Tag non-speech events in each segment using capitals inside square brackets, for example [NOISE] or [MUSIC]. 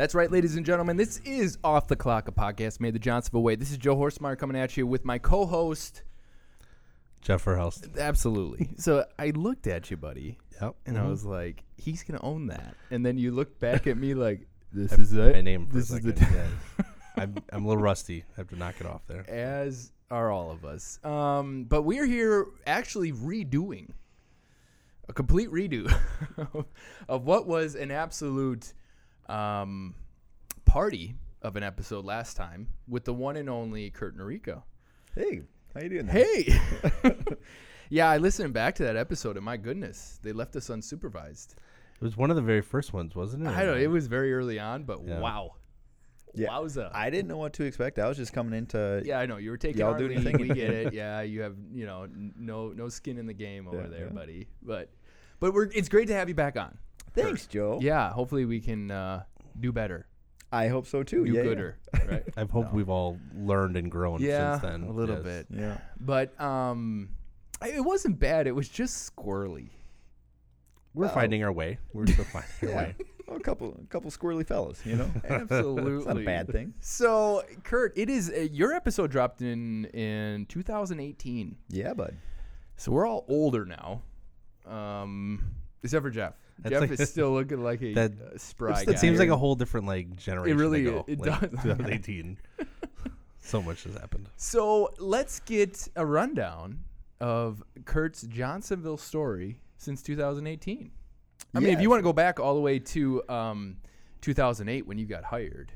That's right, ladies and gentlemen. This is Off the Clock, a podcast made the Johnsonville way. This is Joe Horsemeyer coming at you with my co-host. Jeff Verhelst. Absolutely. [LAUGHS] So I looked at you, buddy, Yep. and. I was like, "He's gonna own that." And then you looked back at me like, [LAUGHS] "This is it." my name for This a is the yeah. [LAUGHS] I'm, I'm a little rusty. I have to knock it off there. as are all of us. Um, but we're here actually redoing a complete redo of what was an absolute um, party of an episode last time with the one and only Kurt Noreika. Hey, how you doing? there? Hey, [LAUGHS] [LAUGHS] yeah, I listened back to that episode, and my goodness, they left us unsupervised. It was one of the very first ones, wasn't it? I don't. know, It was very early on, but Yeah. wow, Yeah. wowza! I didn't know what to expect. I was just coming into. Yeah, I know you were taking Y'all our doing lead. We get it. Yeah, you have you know n- no no skin in the game over Yeah, there, yeah. buddy. But but we're it's great to have you back on. Thanks, Joe. Yeah, hopefully we can uh, do better, I hope so too. do yeah, gooder, right? [LAUGHS] I hope No. we've all learned and grown yeah, since then. a little Yes. bit. Yeah. yeah. But um, it wasn't bad. It was just squirrely. We're Well, finding our way. We're still finding our [LAUGHS] way. Well, a couple, a couple squirrely fellas. You know, [LAUGHS] Absolutely, it's not a bad thing. So, Kurt, it is uh, your episode dropped in in 2018. Yeah, bud. So we're all older now, um, except for Jeff. That's Jeff like- is still looking like [LAUGHS] a That- uh, spry That seems like a whole different like generation really ago. It like, does. 2018. [LAUGHS] [LAUGHS] so much has happened. So let's get a rundown of Kurt's Johnsonville story since 2018. I mean, if you want to go back all the way to um, 2008 when you got hired,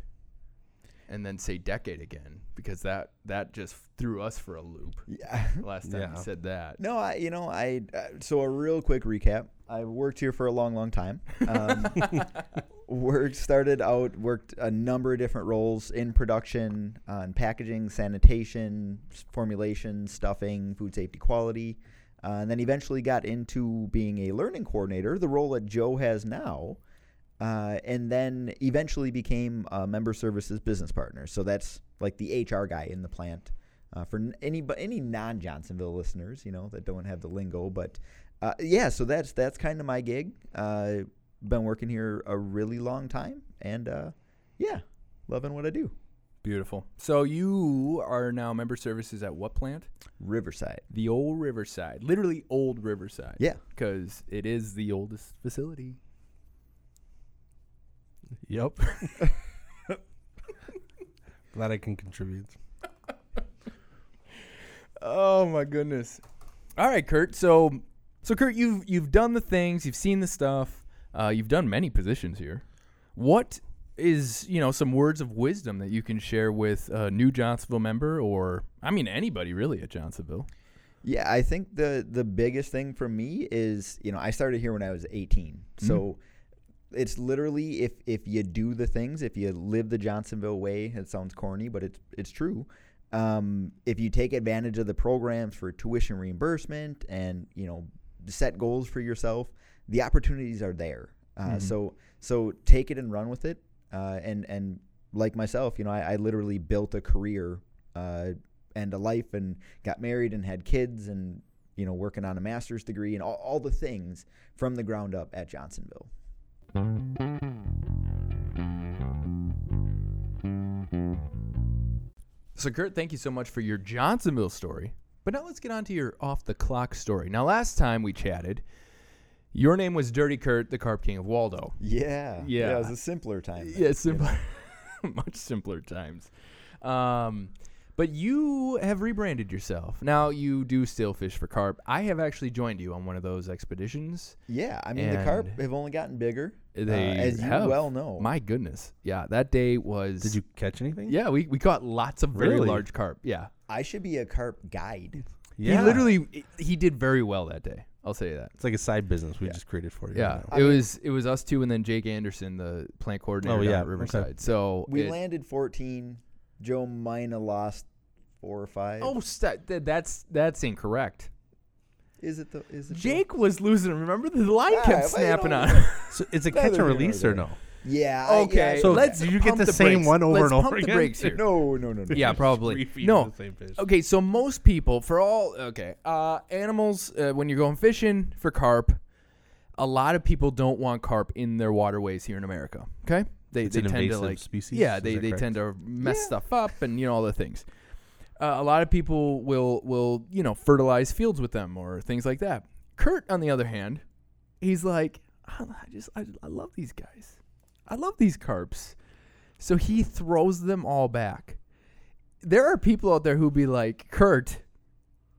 and then say decade again, because that that just threw us for a loop Yeah. [LAUGHS] last time Yeah. you said that. No, I. You know, I. Uh, so a real quick recap. I worked here for a long, long time. Um, [LAUGHS] worked started out worked a number of different roles in production on packaging sanitation formulation stuffing food safety quality uh, and then eventually got into being a learning coordinator the role that joe has now uh, and then eventually became a member services business partner so that's like the hr guy in the plant uh, for any any non Johnsonville listeners, you know that don't have the lingo, but uh, yeah, so that's that's kind of my gig. Uh, been working here a really long time, and uh, yeah, loving what I do. Beautiful. So you are now member services at what plant? Riverside, The old Riverside, literally old Riverside. yeah, because it is the oldest facility. Yep. [LAUGHS] Glad I can contribute. Oh my goodness! All right, Kurt. So, so Kurt, you've you've done the things, you've seen the stuff, uh, you've done many positions here. What is you know some words of wisdom that you can share with a new Johnsonville member, or I mean anybody really at Johnsonville? yeah. I think the the biggest thing for me is you know I started here when I was 18, so it's literally if if you do the things, if you live the Johnsonville way. It sounds corny, but it's it's true. Um, if you take advantage of the programs for tuition reimbursement and you know set goals for yourself, the opportunities are there. Uh, So so take it and run with it. Uh, and and like myself, you know, I, I literally built a career uh, and a life, and got married and had kids, and you know, working on a master's degree and all, all the things from the ground up at Johnsonville. So, Kurt, thank you so much for your Johnsonville story. But now let's get on to your off the clock story. Now, last time we chatted, your name was Dirty Kurt, the Carp King of Waldo. Yeah, Yeah. it was a simpler time. then, Yeah, you simpler, [LAUGHS] much simpler times. Um, but you have rebranded yourself. Now you do still fish for carp. I have actually joined you on one of those expeditions. Yeah, I mean the carp have only gotten bigger, uh, They as you well know. My goodness, yeah, that day was. Did you catch anything? Yeah, we, we caught lots of very Really? large carp. Yeah, I should be a carp guide. Yeah. he literally he did very well that day. I'll say that. It's like a side business we Yeah. just created for you. Yeah, now. it was it was us two, and then Jake Anderson, the plant coordinator Oh, yeah, at okay. Riverside. So We it- landed 14. Joe Mina lost four or five. Oh, st- th- that's that's incorrect. is it the is it? Joe? Jake was losing. Remember the line Yeah, kept but you snapping [LAUGHS] know- on. him. So it's a Neither catch here and nor release or there. no? Yeah. I- Okay, yeah, So let's did you get pump the the same brakes. one over Let's and over pump the again? brakes here. No, no, no, no. Yeah, [LAUGHS] probably. Refeeding No. the same fish. Okay, so most people, for all okay, uh, animals, uh, when you're going fishing for carp, a lot of people don't want carp in their waterways here in America. Okay, they It's they tend to like species. yeah, they, they correct? tend to mess Yeah. stuff up and you know all the things. Uh, a lot of people will will you know fertilize fields with them or things like that. Kurt, on the other hand, he's like, I I just I, I love these guys. I love these carps. So he throws them all back. There are people out there who be like, Kurt,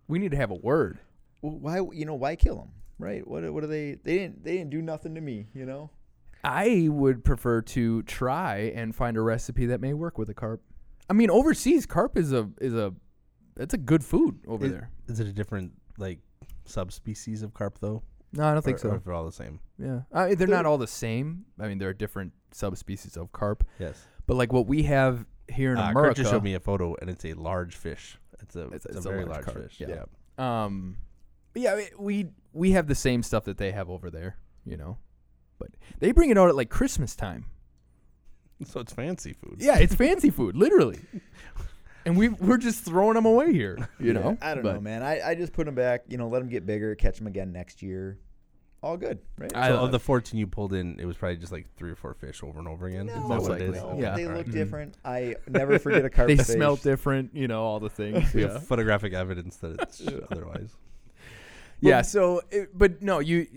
we need to have a word. Well, why you know why kill them? Right? What what are they? They didn't they didn't do nothing to me. You know. I would prefer to try and find a recipe that may work with a carp. I mean, overseas, carp is a is a it's a good food over Is- there. Is it a different like subspecies of carp though? No, I don't think Or- or so. if they're all the same. Yeah, I mean, they're, They're- not all the same. I mean, there are different subspecies of carp, Yes. but like what we have here in Uh, Kurt America. just showed me a photo, and it's a large fish. It's a It's it's, a- a, a very large large, carp, fish. yeah. Yeah. Um, but yeah, we- we we have the same stuff that they have over there, you know, but they bring it out at like Christmas time. So it's fancy food. Yeah, it's fancy food, literally. And we we're just throwing them away here, you Yeah, know. I don't But know, man. I, I just put them back. You know, let them get bigger, catch them again next year. All good, right? I- So of the 14 you pulled in, it was probably just like three or four fish over and over again. Is that Most what it likely. No, Yeah. they All look right. different. [LAUGHS] I never forget a carp they fish. smell different, you know, all the things. [LAUGHS] We yeah. have photographic evidence that it's [LAUGHS] otherwise. Yeah. So, it, but no, you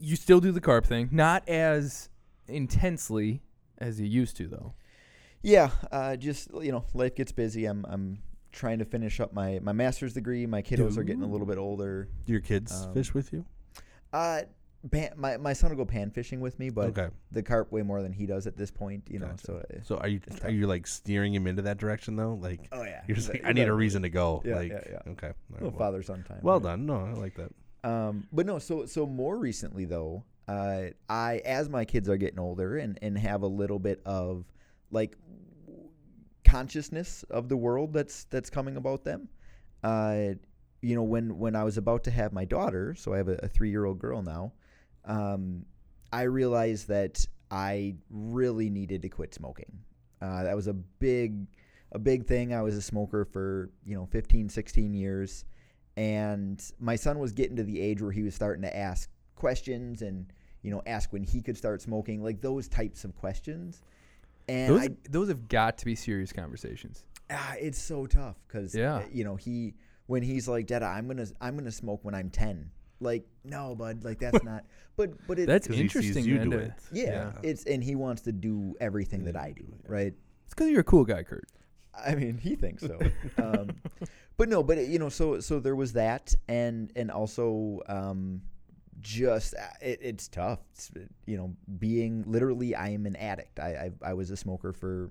you still do the carp thing, not as intensely as you used to, though. Yeah, uh, just you know, life gets busy. I'm I'm trying to finish up my my master's degree. My kiddos are getting a little bit older. Do your kids Um, fish with you? Uh, pan, my my son will go pan fishing with me, but okay. the carp way more than he does at this point. You know, Gotcha. so uh, So are you are you like steering him into that direction though? Like oh yeah, you're just like I need a a reason to go. Yeah, like yeah, yeah. okay. All right, little well, father son time. well right? done. No, I like that. Um, but no, so so more recently though, uh, I as my kids are getting older and and have a little bit of like consciousness of the world that's that's coming about them. Uh, you know, when when I was about to have my daughter, so I have a, a three year old girl now. Um, I realized that I really needed to quit smoking. Uh, that was a big a big thing. I was a smoker for, you know, 15, 16 years and my son was getting to the age where he was starting to ask questions and you know ask when he could start smoking like those types of questions and Those I, those have got to be serious conversations. ah, it's so tough because Yeah. you know he when he's like dada i'm gonna i'm gonna smoke when i'm 10 like no bud like that's not [LAUGHS] but but it, That's 'Cause he sees interesting. you man, do to- it. yeah, yeah. it's and he wants to do everything that i do right It's because you're a cool guy, Kurt. I mean, he thinks so. [LAUGHS] um, but no, but you know, so so there was that, and and also um, just uh, it, it's tough. It's, you know, being literally, I am an addict. I I, I was a smoker for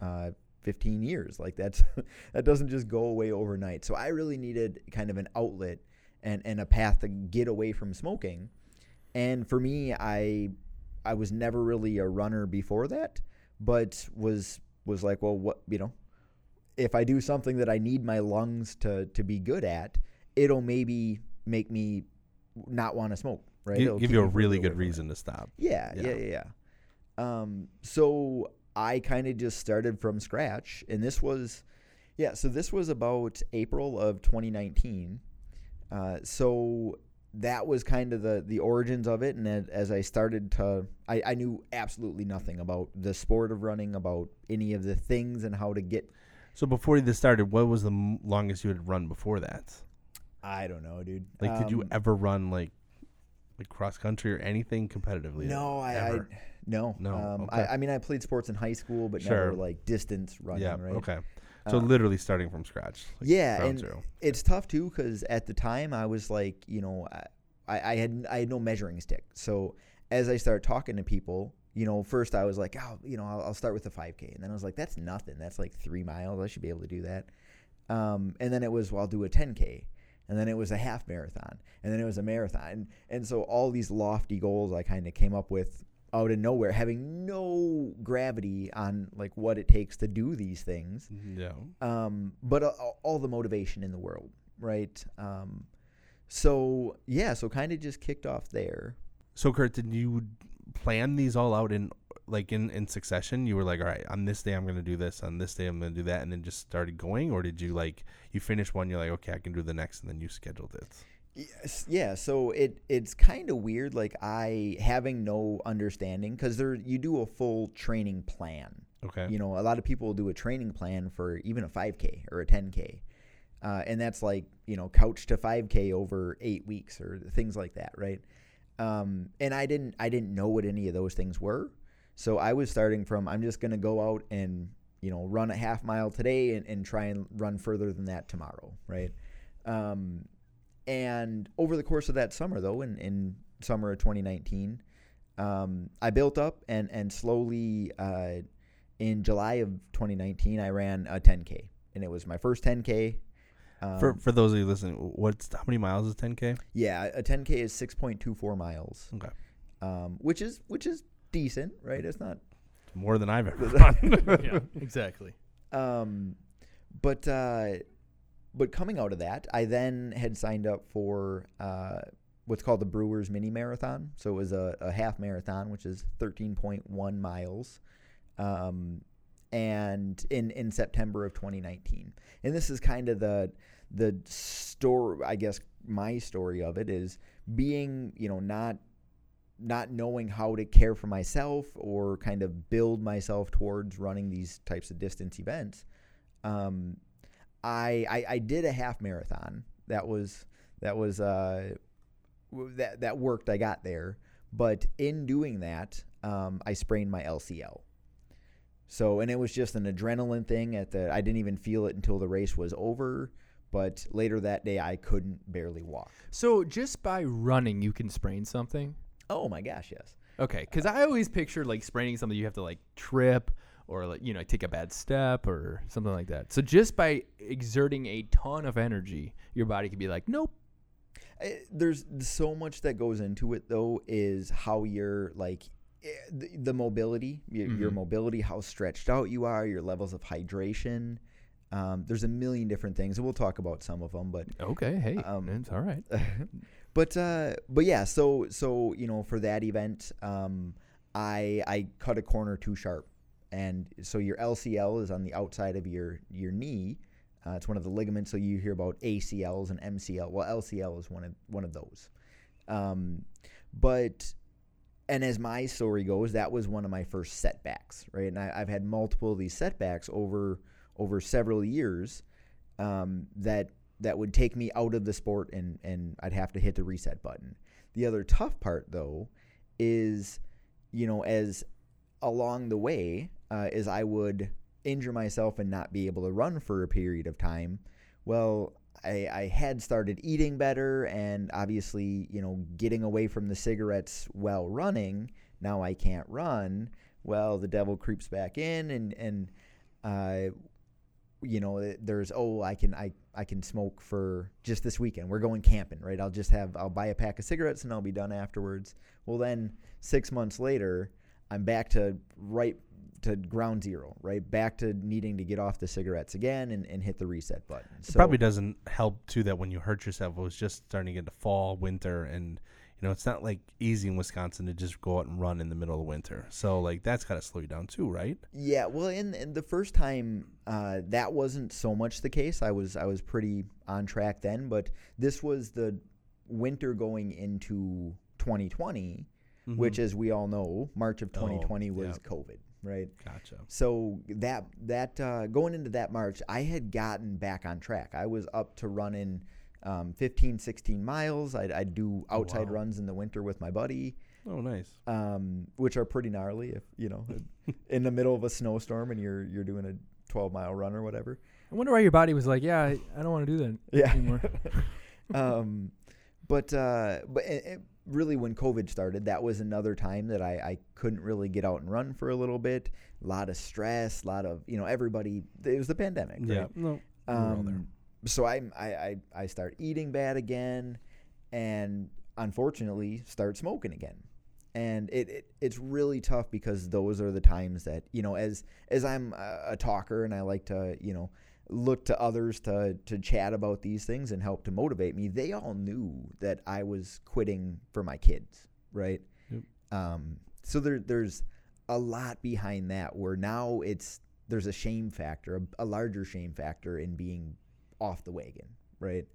uh, 15 years. Like that's [LAUGHS] that doesn't just go away overnight. So I really needed kind of an outlet and and a path to get away from smoking. And for me, I I was never really a runner before that, but was was like, well, what you know, if I do something that I need my lungs to to be good at, it'll maybe make me not want to smoke. Right? It'll give you a really good reason to stop. Yeah, yeah, Yeah. yeah. Um, so I kind of just started from scratch, and this was, yeah. So this was about April of 2019. Uh, so that was kind of the the origins of it, and then as I started to, I, I knew absolutely nothing about the sport of running, about any of the things and how to get. So before this started, what was the m- longest you had run before that? I don't know, dude. Like, did you Um, ever run like like cross country or anything competitively? No, I, I ever? no, No, Um, okay. I, I mean, I played sports in high school, but Sure. never like distance running. yeah. right? Okay. So Uh, literally starting from scratch. like yeah, ground and zero. it's tough too because at the time I was like, you know, I, I had I had no measuring stick. So as I started talking to people, you know, first I was like, oh, you know, I'll, I'll start with the 5K, and then I was like, that's nothing. That's like three miles. I should be able to do that. Um, and then it was, well, I'll do a 10K. and then it was a half marathon, and then it was a marathon, and, and so all these lofty goals I kind of came up with out of nowhere, having no gravity on like what it takes to do these things, Yeah. um, but uh, all the motivation in the world, right? Um, so yeah, so kind of just kicked off there. So Kurt, did you plan these all out in like in in succession? You were like, all right, on this day I'm gonna do this, on this day I'm gonna do that, and then just started going, or did you like you finish one, you're like, okay, I can do the next, and then you scheduled it? Yes, yeah. So it it's kind of weird, like I having no understanding because there you do a full training plan. Okay. You know, a lot of people do a training plan for even a 5K or a 10K, uh, and that's like you know couch to 5K over eight weeks or things like that, right? Um, and I didn't I didn't know what any of those things were, so I was starting from I'm just gonna go out and you know run a half mile today and, and try and run further than that tomorrow, right? Um, and over the course of that summer, though, in, in summer of 2019, um, I built up and and slowly uh, in July of 2019, I ran a 10k, and it was my first 10k. Um, for for those of you listening, what's how many miles is 10k? yeah, a 10k is 6.24 miles, Okay, um, which is which is decent, right? It's not more than I've ever [LAUGHS] run. yeah, exactly. Um, but uh, but coming out of that, I then had signed up for uh, what's called the Brewers Mini Marathon. So it was a, a half marathon, which is 13.1 miles, um, and in in September of 2019. And this is kind of the the story, I guess. My story of it is being, you know, not not knowing how to care for myself or kind of build myself towards running these types of distance events. Um, I, I I did a half marathon. That was that was uh, that that worked. I got there, but in doing that, um, I sprained my LCL. So and it was just an adrenaline thing. At the I didn't even feel it until the race was over. But later that day, I couldn't barely walk. So just by running, you can sprain something. Oh my gosh, yes. Okay, because I always picture like spraining something you have to like trip or like you know take a bad step or something like that. So just by exerting a ton of energy, your body could be like, nope. I- there's so much that goes into it though is how you're like eh, the, the mobility your, your Mhm. mobility how stretched out you are your levels of hydration um, there's a million different things and we'll talk about some of them but Okay, hey, Um, it's all right. [LAUGHS] but uh, but yeah so so you know for that event um, I I cut a corner too sharp and so your LCL is on the outside of your your knee uh, it's one of the ligaments so you hear about ACLs and MCL well LCL is one of one of those um, but and as my story goes that was one of my first setbacks right and I, I've had multiple of these setbacks over over several years um, that that would take me out of the sport and and I'd have to hit the reset button. The other tough part though is you know as along the way uh, is I would injure myself and not be able to run for a period of time. Well, I, I had started eating better and obviously you know getting away from the cigarettes while running. Now I can't run. Well, the devil creeps back in and and uh, you know there's oh i can i i can smoke for just this weekend we're going camping right i'll just have i'll buy a pack of cigarettes and i'll be done afterwards well then six months later i'm back to right to ground zero right back to needing to get off the cigarettes again and, and hit the reset button It probably doesn't help too that when you hurt yourself, it was just starting to get to fall, winter, and you know it's not like easy in Wisconsin to just go out and run in the middle of winter. So like that's gotta slow you down too, right? Yeah, well, in, in the first time, uh, that wasn't so much the case. I was I was pretty on track then, but this was the winter going into 2020, which, as we all know, March of Mm-hmm. Oh, 2020 was yeah. COVID, right? gotcha. So that that uh, going into that March, I had gotten back on track. I was up to running um, 15, 16 miles. I'd, I'd do outside wow. runs in the winter with my buddy Oh, nice. um, which are pretty gnarly if you know [LAUGHS] in the middle of a snowstorm and you're you're doing a 12 mile run or whatever. I wonder why your body was like, yeah, I, I don't want to do that Yeah. anymore. [LAUGHS] um, but uh, but it, it really when COVID started, that was another time that I, I couldn't really get out and run for a little bit. A lot of stress, a lot of you know everybody. It was the pandemic. Yeah. Right? No. all there. Um, so I, I I I start eating bad again, and unfortunately start smoking again. And it, it it's really tough because those are the times that you know as as I'm a, a talker and I like to you know look to others to to chat about these things and help to motivate me. They all knew that I was quitting for my kids, right? Yep. Um, so there there's a lot behind that where now it's there's a shame factor, a, a larger shame factor in being off the wagon, right?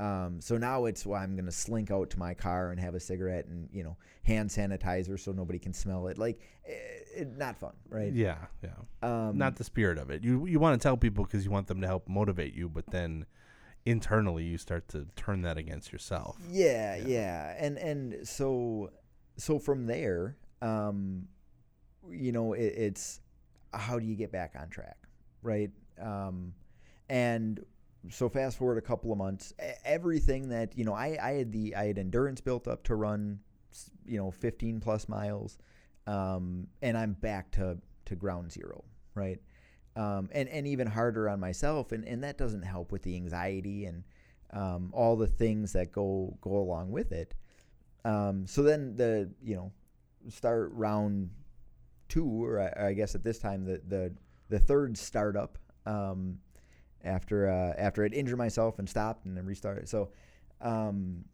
Um, so now it's why I'm gonna slink out to my car and have a cigarette and you know hand sanitizer so nobody can smell it. Like, it, it, not fun, right? Yeah, yeah. Um, Not the spirit of it. You you want to tell people because you want them to help motivate you, but then internally you start to turn that against yourself. Yeah, Yeah. yeah, and and so so from there, um, you know, it, it's how do you get back on track, right? Um, and so fast forward a couple of months, everything that you know, I I had the I had endurance built up to run, you know, 15 plus miles, um, and I'm back to to ground zero, right? Um, and and even harder on myself, and and that doesn't help with the anxiety and um, all the things that go go along with it. Um, so then the you know start round two, or I, I guess at this time the the the third startup um, after uh, after I'd injured myself and stopped and then restarted. So um,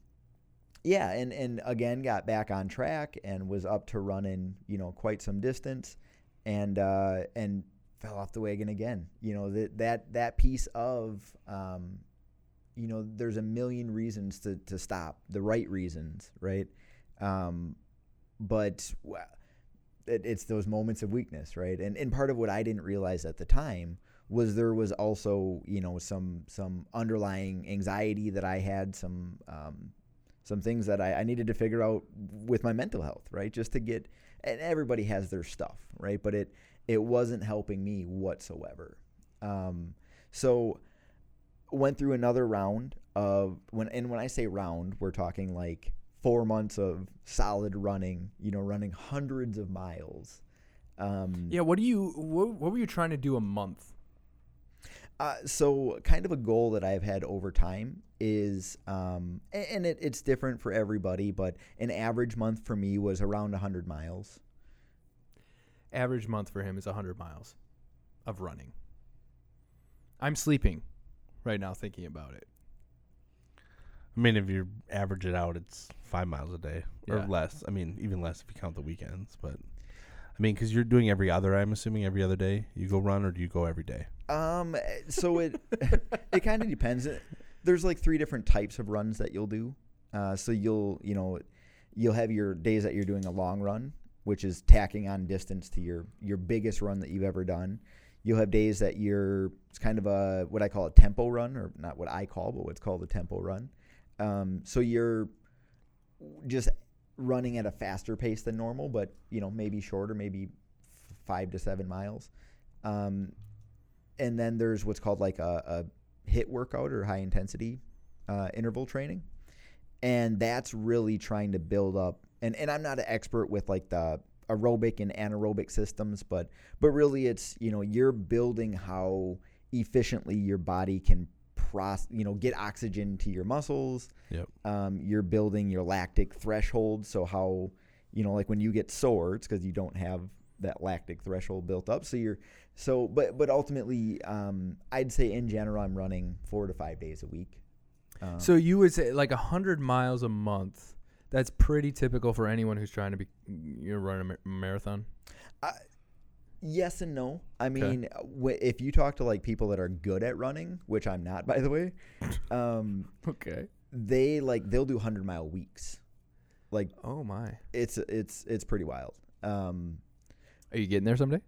yeah, and and again got back on track and was up to running you know quite some distance, and uh, and fell off the wagon again. You know that that that piece of um, you know there's a million reasons to to stop, the right reasons, right? Um, but it, it's those moments of weakness, right? And and part of what I didn't realize at the time was there was also you know some some underlying anxiety that I had, some um, some things that I, I needed to figure out with my mental health, right? Just to get and everybody has their stuff, right? But it it wasn't helping me whatsoever. Um, so went through another round of when and when I say round, we're talking like four months of solid running. You know, running hundreds of miles. Um, Yeah. What do you? What, what were you trying to do a month? Uh, so, kind of a goal that I've had over time is, um, and it, it's different for everybody, but an average month for me was around 100 miles. Average month for him is 100 miles of running. I'm sleeping right now thinking about it. I mean, if you average it out, it's five miles a day or Yeah. less. I mean, even less if you count the weekends. But I mean, because you're doing every other. I'm assuming every other day you go run, or do you go every day? Um, eh, so it it kind of depends. There's like three different types of runs that you'll do. Uh, so you'll you know you'll have your days that you're doing a long run, which is tacking on distance to your your biggest run that you've ever done. You'll have days that you're it's kind of a what I call a tempo run, or not what I call, but what's called a tempo run. Um, so you're just running at a faster pace than normal, but you know maybe shorter, maybe f- five to seven miles. Um, and then there's what's called like a, a HIIT workout or high intensity uh, interval training, and that's really trying to build up. And and I'm not an expert with like the aerobic and anaerobic systems, but but really it's you know you're building how efficiently your body can process you know get oxygen to your muscles. Yep. Um, you're building your lactic threshold, so how you know like when you get sore, it's because you don't have that lactic threshold built up. So you're so, but but ultimately, um, I'd say in general, I'm running four to five days a week. Um, So you would say like 100 miles a month. That's pretty typical for anyone who's trying to be you know, run a ma- marathon. yes and no. I mean, if you talk to like people that are good at running, which I'm not, [LAUGHS] by the way, um, Okay. they like they'll do hundred mile weeks. Like Oh my. it's it's it's pretty wild. Um, Are you getting there someday?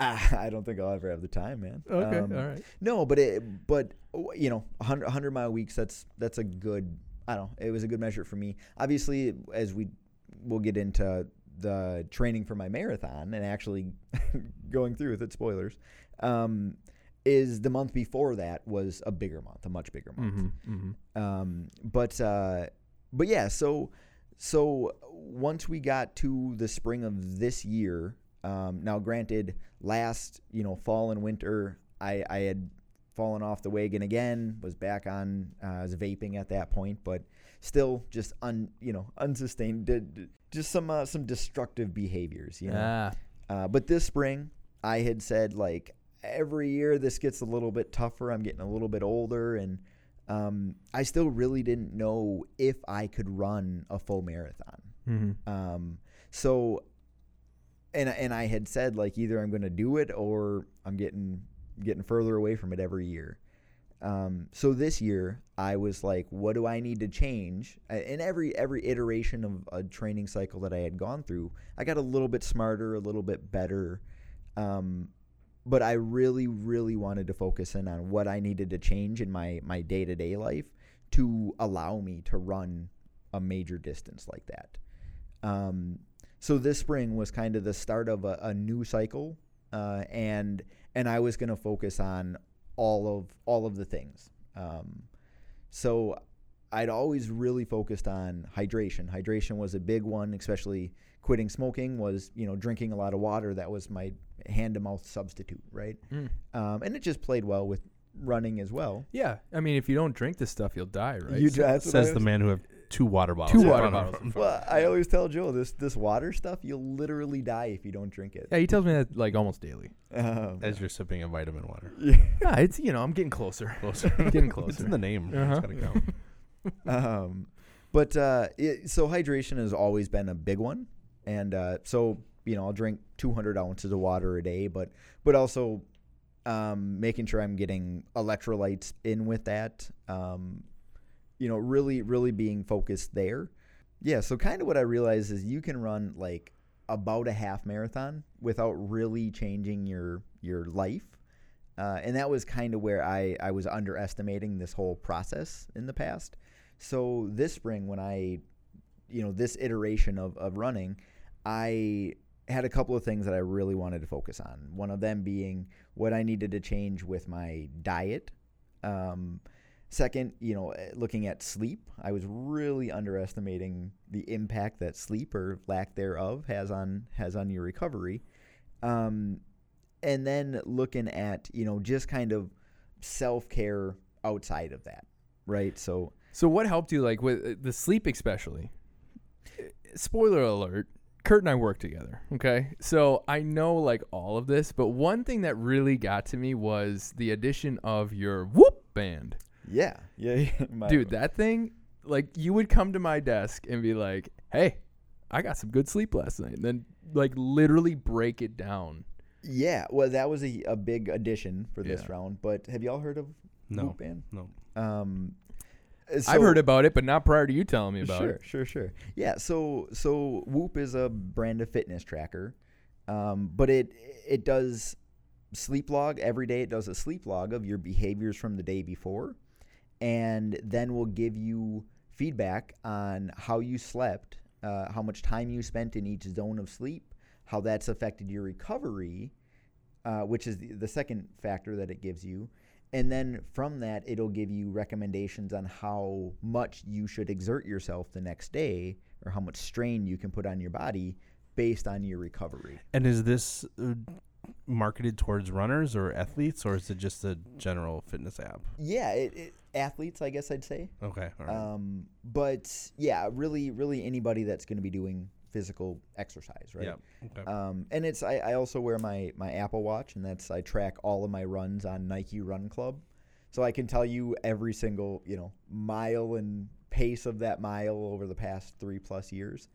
[LAUGHS] I, don't think I'll ever have the time, man. Okay. Um, all right. No, but it, but you know, 100, 100 mile weeks. That's that's a good. I don't. know. It was a good measure for me. Obviously, as we we'll get into the training for my marathon and actually [LAUGHS] going through with it. Spoilers. Um, is the month before that was a bigger month, a much bigger month. Mm-hmm. Mm-hmm. Um, but uh, but yeah, so so once we got to the spring of this year, um, now granted, last you know fall and winter, I I had fallen off the wagon again. Was back on uh, was vaping at that point, but still just un you know unsustained. Did just some uh, some destructive behaviors. You know. Ah, Uh, but this spring, I had said like every year this gets a little bit tougher. I'm getting a little bit older, and um, I still really didn't know if I could run a full marathon. hmm Um, so, and and I had said like either I'm going to do it or I'm getting getting further away from it every year. Um, so this year I was like, what do I need to change? In every every iteration of a training cycle that I had gone through, I got a little bit smarter, a little bit better. Um, but I really, really wanted to focus in on what I needed to change in my my day to day life to allow me to run a major distance like that. Um, so this spring was kind of the start of a, a new cycle, uh, and and I was going to focus on all of all of the things. Um, so I'd always really focused on hydration. Hydration was a big one, especially quitting smoking. Was you know drinking a lot of water. That was my hand to mouth substitute, right? Mm. Um, and it just played well with running as well. Yeah, I mean, if you don't drink this stuff, you'll die, right? You So- Says the man who have two water bottles. Two water bottles. Well, I always tell Joe this this water stuff. You'll literally die if you don't drink it. yeah, he tells me that like almost daily. Um, As you're sipping a vitamin water. [LAUGHS] yeah. Yeah, it's you know I'm getting closer. Closer. [LAUGHS] getting [LAUGHS] closer. It's closer. in the name. Uh-huh. It's gotta count. um, but uh, it, so hydration has always been a big one, and uh, so you know I'll drink 200 ounces of water a day, but but also um, making sure I'm getting electrolytes in with that. Um, you know, really, really being focused there. Yeah. So kind of what I realized is you can run like about a half marathon without really changing your your life. Uh, and that was kind of where I, I was underestimating this whole process in the past. So this spring, when I, you know, this iteration of, of running, I had a couple of things that I really wanted to focus on. One of them being what I needed to change with my diet. Um, second, you know, eh, looking at sleep, I was really underestimating the impact that sleep or lack thereof has on has on your recovery. Um, and then looking at you know just kind of self care outside of that, right? So So what helped you like with uh, the sleep especially? Uh, Spoiler alert, Kurt and I work together, okay? So I know like all of this, but one thing that really got to me was the addition of your whoop band. Yeah, yeah, yeah. [LAUGHS] my- Dude, that thing like you would come to my desk and be like, "Hey, I got some good sleep last night." And then like literally break it down. yeah. Well, that was a, a big addition for this Yeah. round. But have y'all heard of No. Whoop Band? No. Um, I've heard about it, but not prior to you telling me about sure, it. Sure, sure, Yeah, so so Whoop is a brand of fitness tracker, um, but it it does sleep log every day. It does a sleep log of your behaviors from the day before, and then we'll give you feedback on how you slept, uh, how much time you spent in each zone of sleep, how that's affected your recovery, uh, which is the, the second factor that it gives you. And then from that, it'll give you recommendations on how much you should exert yourself the next day or how much strain you can put on your body based on your recovery. And is this uh, marketed towards runners or athletes, or is it just a general fitness app? Yeah, it, it, athletes, I guess I'd say. Okay. All right. Um, but yeah, really, really anybody that's going to be doing physical exercise, right? Yeah. Okay. Um, and it's I, I also wear my my Apple Watch, and that's I track all of my runs on Nike Run Club, so I can tell you every single you know mile and pace of that mile over the past three plus years.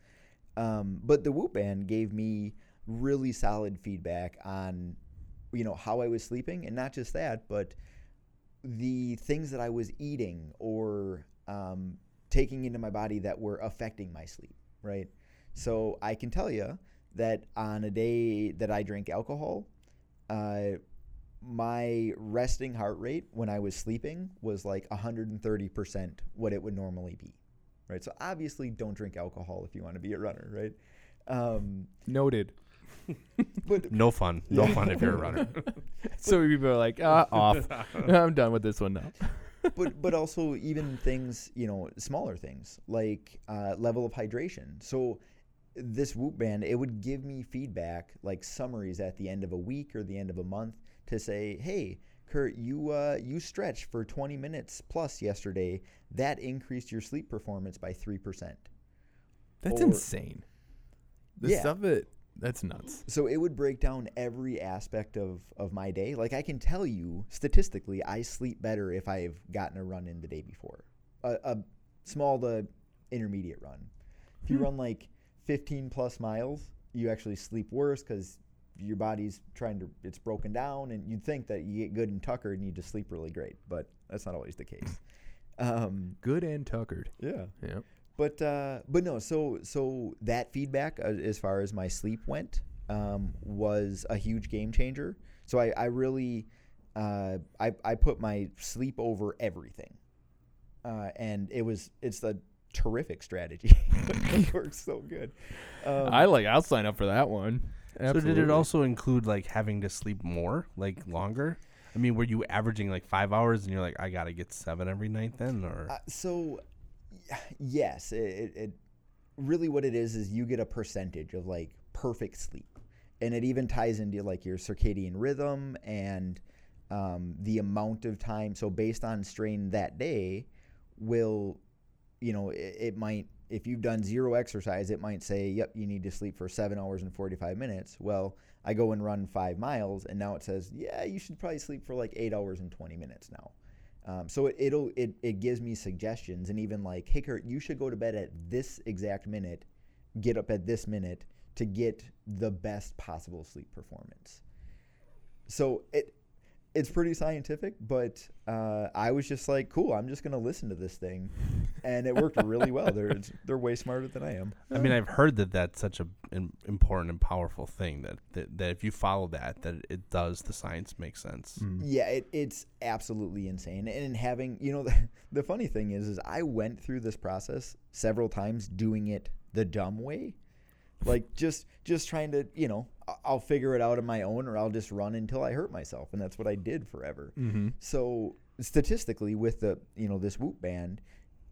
Um, but the Whoop Band gave me really solid feedback on you know how I was sleeping, and not just that, but the things that I was eating or um, taking into my body that were affecting my sleep, right? So I can tell you that on a day that I drink alcohol, uh, my resting heart rate when I was sleeping was like 130% what it would normally be, right? So obviously, don't drink alcohol if you want to be a runner, right? Um, Noted. But [LAUGHS] no fun. No fun if you're a runner. [LAUGHS] So people are like, ah, off. [LAUGHS] I'm done with this one now. but but also even things you know smaller things like uh, level of hydration. So this Whoop band it would give me feedback like summaries at the end of a week or the end of a month to say, hey, Kurt, you uh, you stretched for 20 minutes plus yesterday. That increased your sleep performance by three percent. That's Or- insane. The Yeah. stuff that that's nuts. So it would break down every aspect of, of my day. Like I can tell you statistically, I sleep better if I've gotten a run in the day before, a, a small to intermediate run. If you run like 15 plus miles, you actually sleep worse because your body's trying to it's broken down, and you'd think that you get good and tuckered and you just sleep really great, but that's not always the case. Um, Good and tuckered. yeah. Yeah. But uh, but no, so so that feedback uh, as far as my sleep went um, was a huge game changer. So I, I really uh, I I put my sleep over everything, uh, and it was it's a terrific strategy. [LAUGHS] it works so good. Um, I like. I'll sign up for that one. So did it also include like having to sleep more, like longer? I mean, were you averaging like five hours and you're like, I gotta get seven every night then, or Uh, so, y- yes, it, it, really what it is is you get a percentage of like perfect sleep, and it even ties into like your circadian rhythm and um, the amount of time. So based on strain that day, will you know it, it might if you've done zero exercise, it might say, yep, you need to sleep for seven hours and forty five minutes. Well. I go and run five miles, and now it says, yeah, you should probably sleep for like eight hours and 20 minutes now. Um, so it, it'll it, it gives me suggestions and even like, hey Kurt, you should go to bed at this exact minute, get up at this minute to get the best possible sleep performance. So it it's pretty scientific, but uh, I was just like, cool, I'm just gonna listen to this thing, and it worked really well. They're it's- they're way smarter than I am. I mean, I've heard that that's such a an important and powerful thing that, that that if you follow that, that it does the science makes sense. Mm. Yeah, it, it's absolutely insane. And in having, you know, the, [LAUGHS] the funny thing is, is I went through this process several times doing it the dumb way, like just just trying to, you know, I- I'll figure it out on my own, or I'll just run until I hurt myself, and that's what I did forever. Mm-hmm. So statistically, with the you know this Whoop band,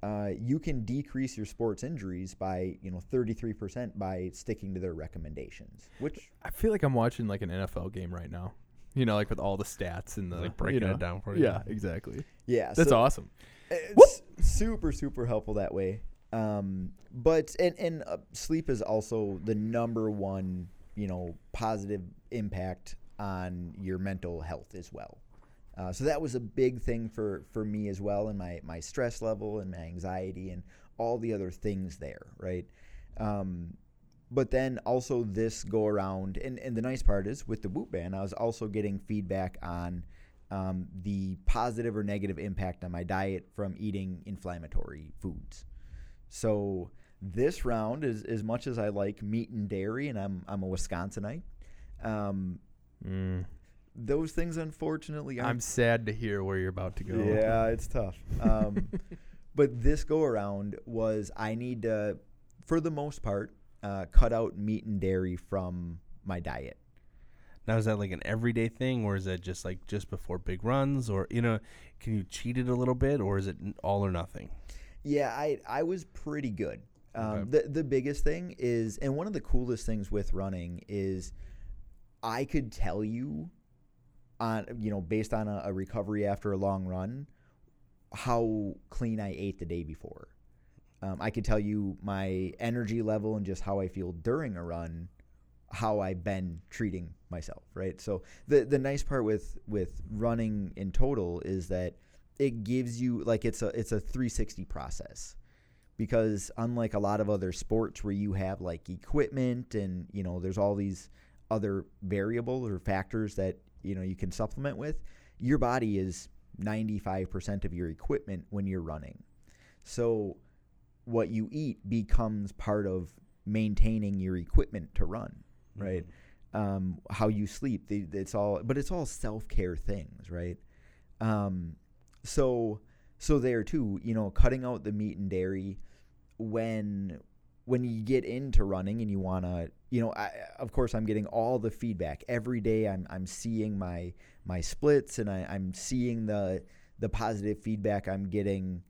uh, you can decrease your sports injuries by you know 33% by sticking to their recommendations, which I feel like I'm watching like an NFL game right now. You know, like with all the stats and the Like breaking you know. it down for you. Yeah, exactly. yeah, That's so- awesome. It's super super helpful that way. Um, but and and uh, sleep is also the number one you know positive impact on your mental health as well. Uh, so that was a big thing for for me as well, and my my stress level and my anxiety and all the other things there, right? Um, but then also this go around, and, and the nice part is with the Whoop band, I was also getting feedback on um, the positive or negative impact on my diet from eating inflammatory foods. So this round is as much as I like meat and dairy, and I'm I'm a Wisconsinite. Um, Mm. those things unfortunately aren't I'm sad to hear where you're about to go. yeah, it's tough. Um, [LAUGHS] but this go around was I need to, for the most part, uh, cut out meat and dairy from my diet. Now is that like an everyday thing, or is that just like just before big runs, or you know, can you cheat it a little bit, or is it all or nothing? Yeah, I I was pretty good. Um, Okay. The the biggest thing is, and one of the coolest things with running is, I could tell you, on you know based on a, a recovery after a long run, how clean I ate the day before. Um, I could tell you my energy level and just how I feel during a run, how I've been treating myself. Right. So the the nice part with with running in total is that it gives you like it's a it's a 360 process because unlike a lot of other sports where you have like equipment and you know there's all these other variables or factors that you know you can supplement with your body is 95% of your equipment when you're running. So what you eat becomes part of maintaining your equipment to run right? Um, how you sleep the, it's all but it's all self-care things right? Um, so so there too you know cutting out the meat and dairy when when you get into running and you want to you know I, of course i'm getting all the feedback. Every day i'm, I'm seeing my my splits and I, i'm seeing the the positive feedback i'm getting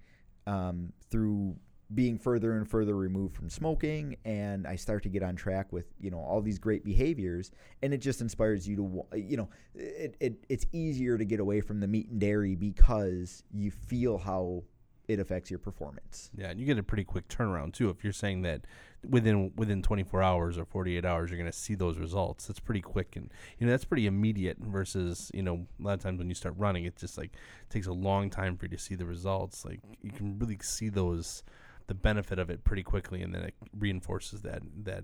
um, through being further and further removed from smoking. And I start to get on track with you know all these great behaviors. And it just inspires you to you know it, it it's easier to get away from the meat and dairy because you feel how it affects your performance Yeah, and you get a pretty quick turnaround too. If you're saying that within within 24 hours or 48 hours, you're going to see those results. That's pretty quick, and you know that's pretty immediate. Versus you know a lot of times when you start running, it just like takes a long time for you to see the results. Like you can really see those the benefit of it pretty quickly, and then it reinforces that that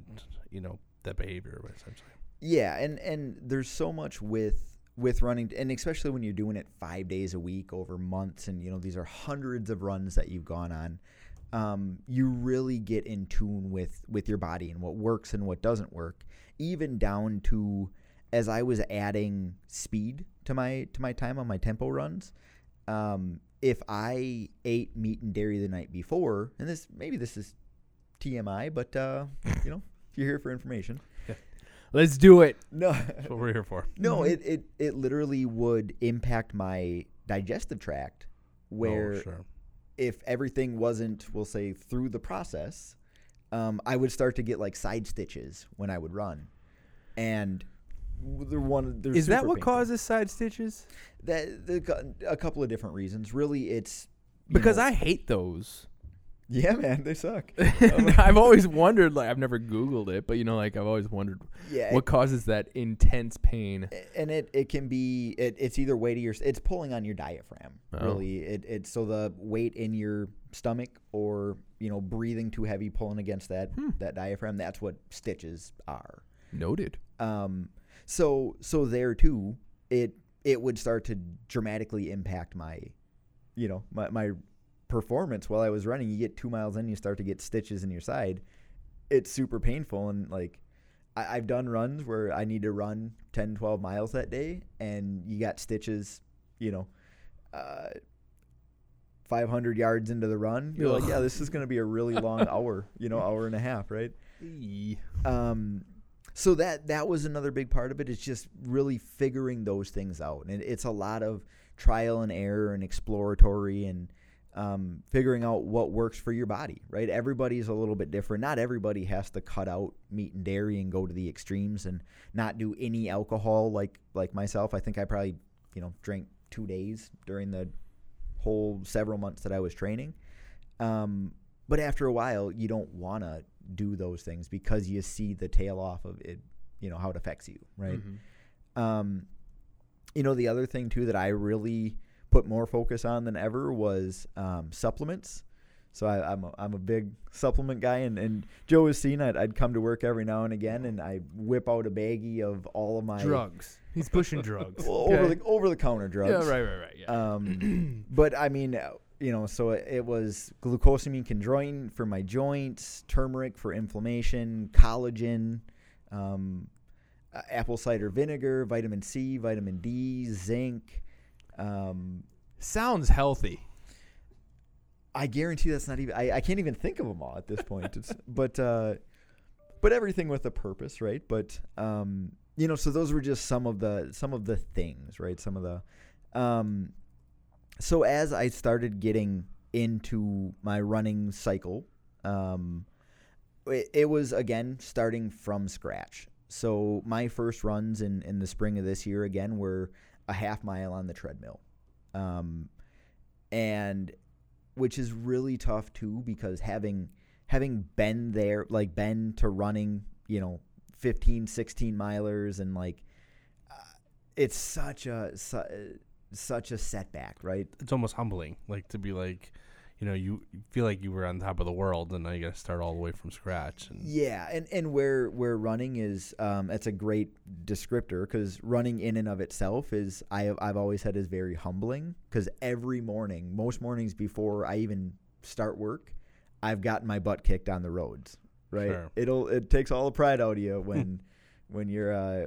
you know that behavior essentially. Yeah, and and there's so much with with running, and especially when you're doing it five days a week over months, and you know these are hundreds of runs that you've gone on. Um, you really get in tune with with your body and what works and what doesn't work, even down to as I was adding speed to my to my time on my tempo runs. Um, if I ate meat and dairy the night before, and this maybe this is TMI, but uh, you know, you're here for information, Let's do it. no, That's what we're here for. [LAUGHS] no, it, it it literally would impact my digestive tract, where oh, sure. if everything wasn't, we'll say, through the process, um, I would start to get like side stitches when I would run, and the one they're Is that what painful. causes side stitches? that? The, a couple of different reasons. Really, it's Because know- I hate those. Yeah, man, they suck. [LAUGHS] I've always wondered, like I've never Googled it, but you know, like I've always wondered Yeah, what causes that intense pain. and it it can be it, it's either weight to your it's pulling on your diaphragm Oh. really it it's so the weight in your stomach or you know breathing too heavy pulling against that Hmm. that diaphragm that's what stitches are Noted. um so so there too it it would start to dramatically impact my you know my my performance while I was running you get 2 miles in you start to get stitches in your side. It's super painful and like I, I've done runs where I need to run 10 12 miles that day and you got stitches you know uh 500 yards into the run you're like yeah this is going to be a really long [LAUGHS] hour you know hour and a half right? Um so that that was another big part of it. it is just really figuring those things out. And it's a lot of trial and error and exploratory and um, figuring out what works for your body right? Everybody's a little bit different. Not everybody has to cut out meat and dairy and go to the extremes and not do any alcohol like like myself. I think i probably you know drank two days during the whole several months that i was training. Um, but after a while you don't want to do those things because you see the tail off of it you know how it affects you right? Mm-hmm. um, you know the other thing too that i really put more focus on than ever was um, supplements so I, I'm, a, I'm a big supplement guy and, and joe has seen I'd, I'd come to work every now and again and i whip out a baggie of all of my Drugs. He's pushing drugs. [LAUGHS] over Okay. the over the counter drugs Yeah, right, right, right. Yeah. um, [CLEARS THROAT] but I mean, uh, you know, so it, it was glucosamine chondroitin for my joints, turmeric for inflammation, collagen, um, uh, apple cider vinegar, vitamin C, vitamin D, zinc. Um, Sounds healthy. I guarantee that's not even. I, I can't even think of them all at this point. It's, [LAUGHS] but uh, but everything with a purpose, right? But um, you know, so those were just some of the some of the things, right? Some of the. Um, so as I started getting into my running cycle, um, it, it was again starting from scratch. So my first runs in in the spring of this year again were a half mile on the treadmill, um, and which is really tough too because having having been there like been to running you know 15 16 milers and like uh, it's such a su- such a setback right? It's almost humbling, like to be like, you know, you feel like you were on top of the world, and now you got to start all the way from scratch. And yeah and and where where running is um that's a great descriptor because running in and of itself is i have, i've always said is very humbling because every morning most mornings before i even start work i've gotten my butt kicked on the roads right Sure. it'll it takes all the pride out of you when [LAUGHS] when you're uh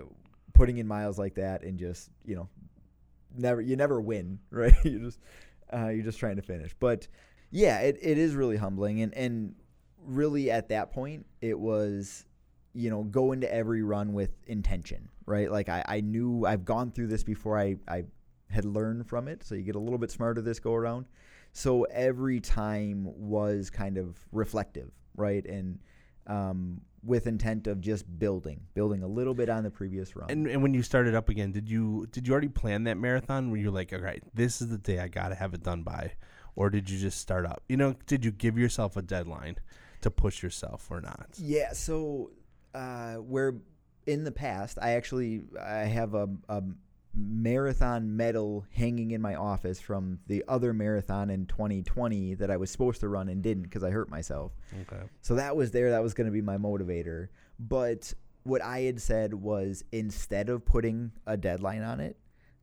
putting in miles like that and just you know never you never win [LAUGHS] right you just uh you're just trying to finish but yeah it, it is really humbling and and really at that point it was you know go into every run with intention right like i, I knew i've gone through this before I, I had learned from it so you get a little bit smarter this go around so every time was kind of reflective, right? And um, with intent of just building, building a little bit on the previous run. And, and when you started up again, did you did you already plan that marathon? Where you're like, all right, this is the day I gotta have it done by, or did you just start up? You know, did you give yourself a deadline to push yourself or not? Yeah, so uh, where in the past I actually I have a, a marathon medal hanging in my office from the other marathon in 2020 that I was supposed to run and didn't because I hurt myself. Okay. So that was there. That was going to be my motivator. But what I had said was instead of putting a deadline on it,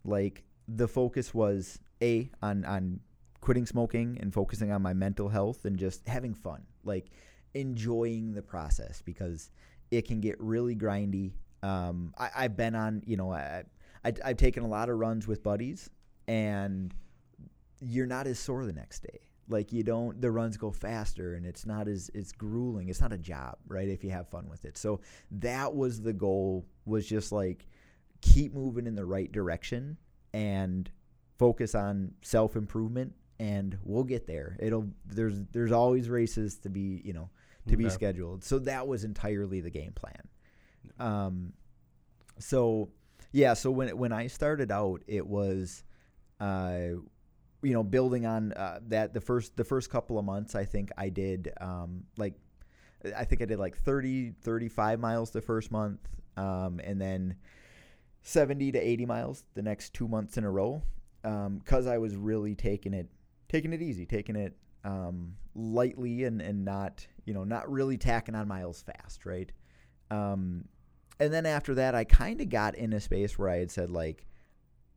like the focus was a on on quitting smoking and focusing on my mental health and just having fun, like enjoying the process because it can get really grindy. Um, I, I've been on, you know, I, I I've taken a lot of runs with buddies, and you're not as sore the next day. Like you don't the runs go faster and it's not as it's grueling. It's not a job right if you have fun with it. So that was the goal was just like keep moving in the right direction and focus on self improvement and we'll get there. It'll there's there's always races to be you know to be Okay. scheduled. So that was entirely the game plan. Um so yeah so when when i started out it was uh you know building on uh, that the first the first couple of months i think i did um like i think i did like 30 35 miles the first month um and then 70 to 80 miles the next two months in a row um cuz i was really taking it taking it easy taking it um lightly and and not you know not really tacking on miles fast right um and then after that i kind of got in a space where i had said like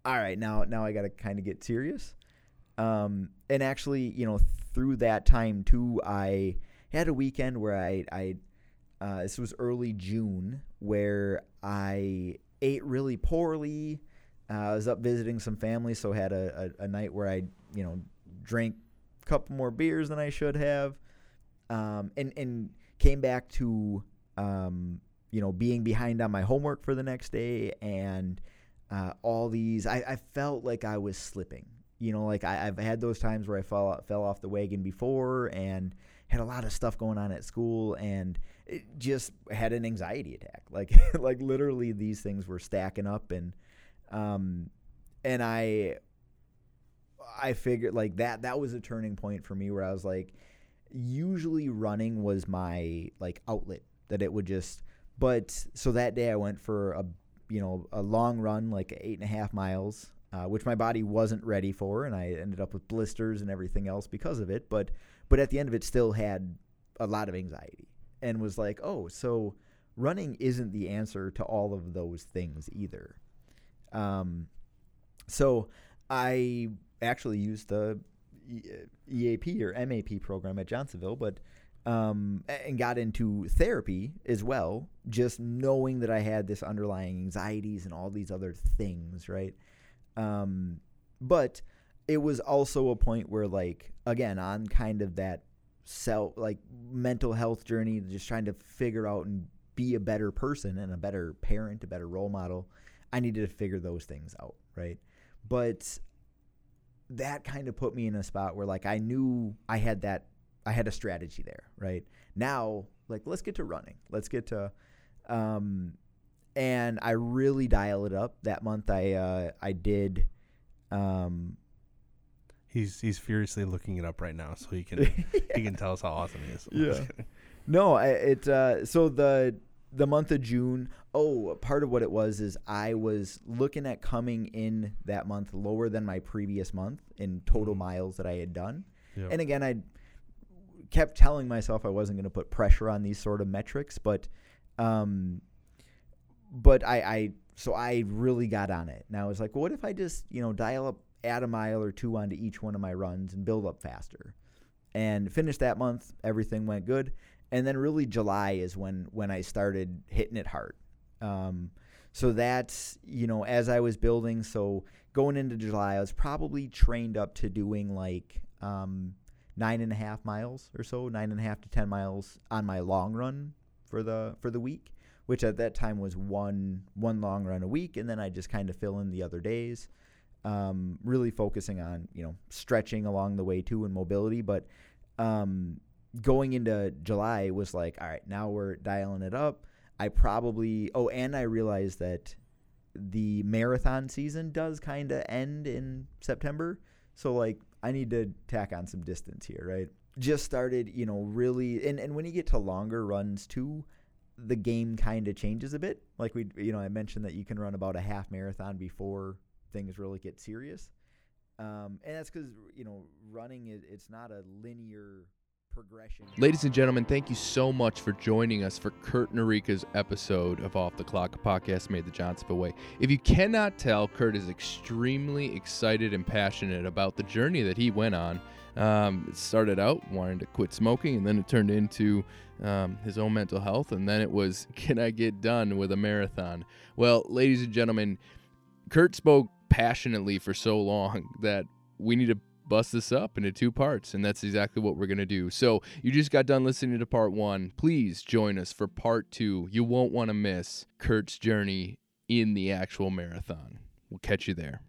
all right now now i got to kind of get serious um, and actually, you know, through that time too, I had a weekend where I, I uh, this was early June, where I ate really poorly. Uh, I was up visiting some family, so had a, a, a night where I, you know, drank a couple more beers than I should have, um, and and came back to, um, you know, being behind on my homework for the next day, and uh, all these. I, I felt like I was slipping you know, like I, I've had those times where I fell fell off the wagon before and had a lot of stuff going on at school and just had an anxiety attack. [LAUGHS] Like like literally these things were stacking up and um and I I figured like that that was a turning point for me where I was like usually running was my like outlet that it would just but so that day I went for a you know a long run like eight and a half miles uh, which my body wasn't ready for, and I ended up with blisters and everything else because of it. But but at the end of it, still had a lot of anxiety, and was like, oh, so running isn't the answer to all of those things either. Um, so I actually used the EAP or MAP program at Johnsonville, but um, and got into therapy as well, just knowing that I had this underlying anxieties and all these other things, right? Um, but it was also a point where, like, again, on kind of that self, like, mental health journey, just trying to figure out and be a better person and a better parent, a better role model, I needed to figure those things out, right? But that kind of put me in a spot where, like, I knew I had that, I had a strategy there, right? Now, like, let's get to running. Let's get to, um, and I really dial it up that month. I uh, I did. Um, He's he's furiously looking it up right now, so he can [LAUGHS] he can tell us how awesome he is. [LAUGHS] Yeah. no, I, it uh, so the the month of June. Oh, part of what it was is I was looking at coming in that month lower than my previous month in total Mhm. miles that I had done. Yep. And again, I kept telling myself I wasn't going to put pressure on these sort of metrics, but um, but I, I so I really got on it. And I was like, well, what if I just you know dial up, add a mile or two onto each one of my runs and build up faster, and finished that month. Everything went good, and then really July is when when I started hitting it hard. Um, so that's you know as I was building, so going into July, I was probably trained up to doing like um, nine and a half miles or so, nine and a half to ten miles on my long run for the for the week, which at that time was one one long run a week, and then I just kind of fill in the other days. um, really focusing on you know stretching along the way too and mobility. But um, going into July was like, all right, now we're dialing it up. I probably oh, and I realized that the marathon season does kind of end in September. So like I need to tack on some distance here, right? Just started, you know, really and, and when you get to longer runs too, the game kind of changes a bit. Like we you know, I mentioned that you can run about a half marathon before things really get serious. Um, and that's because you know running it's not a linear. Ladies and gentlemen, thank you so much for joining us for Kurt Noreika's episode of Off the Clock, podcast made the Johnsonville way. If you cannot tell, Kurt is extremely excited and passionate about the journey that he went on. Um, it started out wanting to quit smoking, and then it turned into um, his own mental health, and then it was, [LAUGHS] can I get done with a marathon? Well, ladies and gentlemen, Kurt spoke passionately for so long that we need to bust this up into two parts, and that's exactly what we're going to do. So, you just got done listening to part one. Please join us for part two. You won't want to miss Kurt's journey in the actual marathon. We'll catch you there.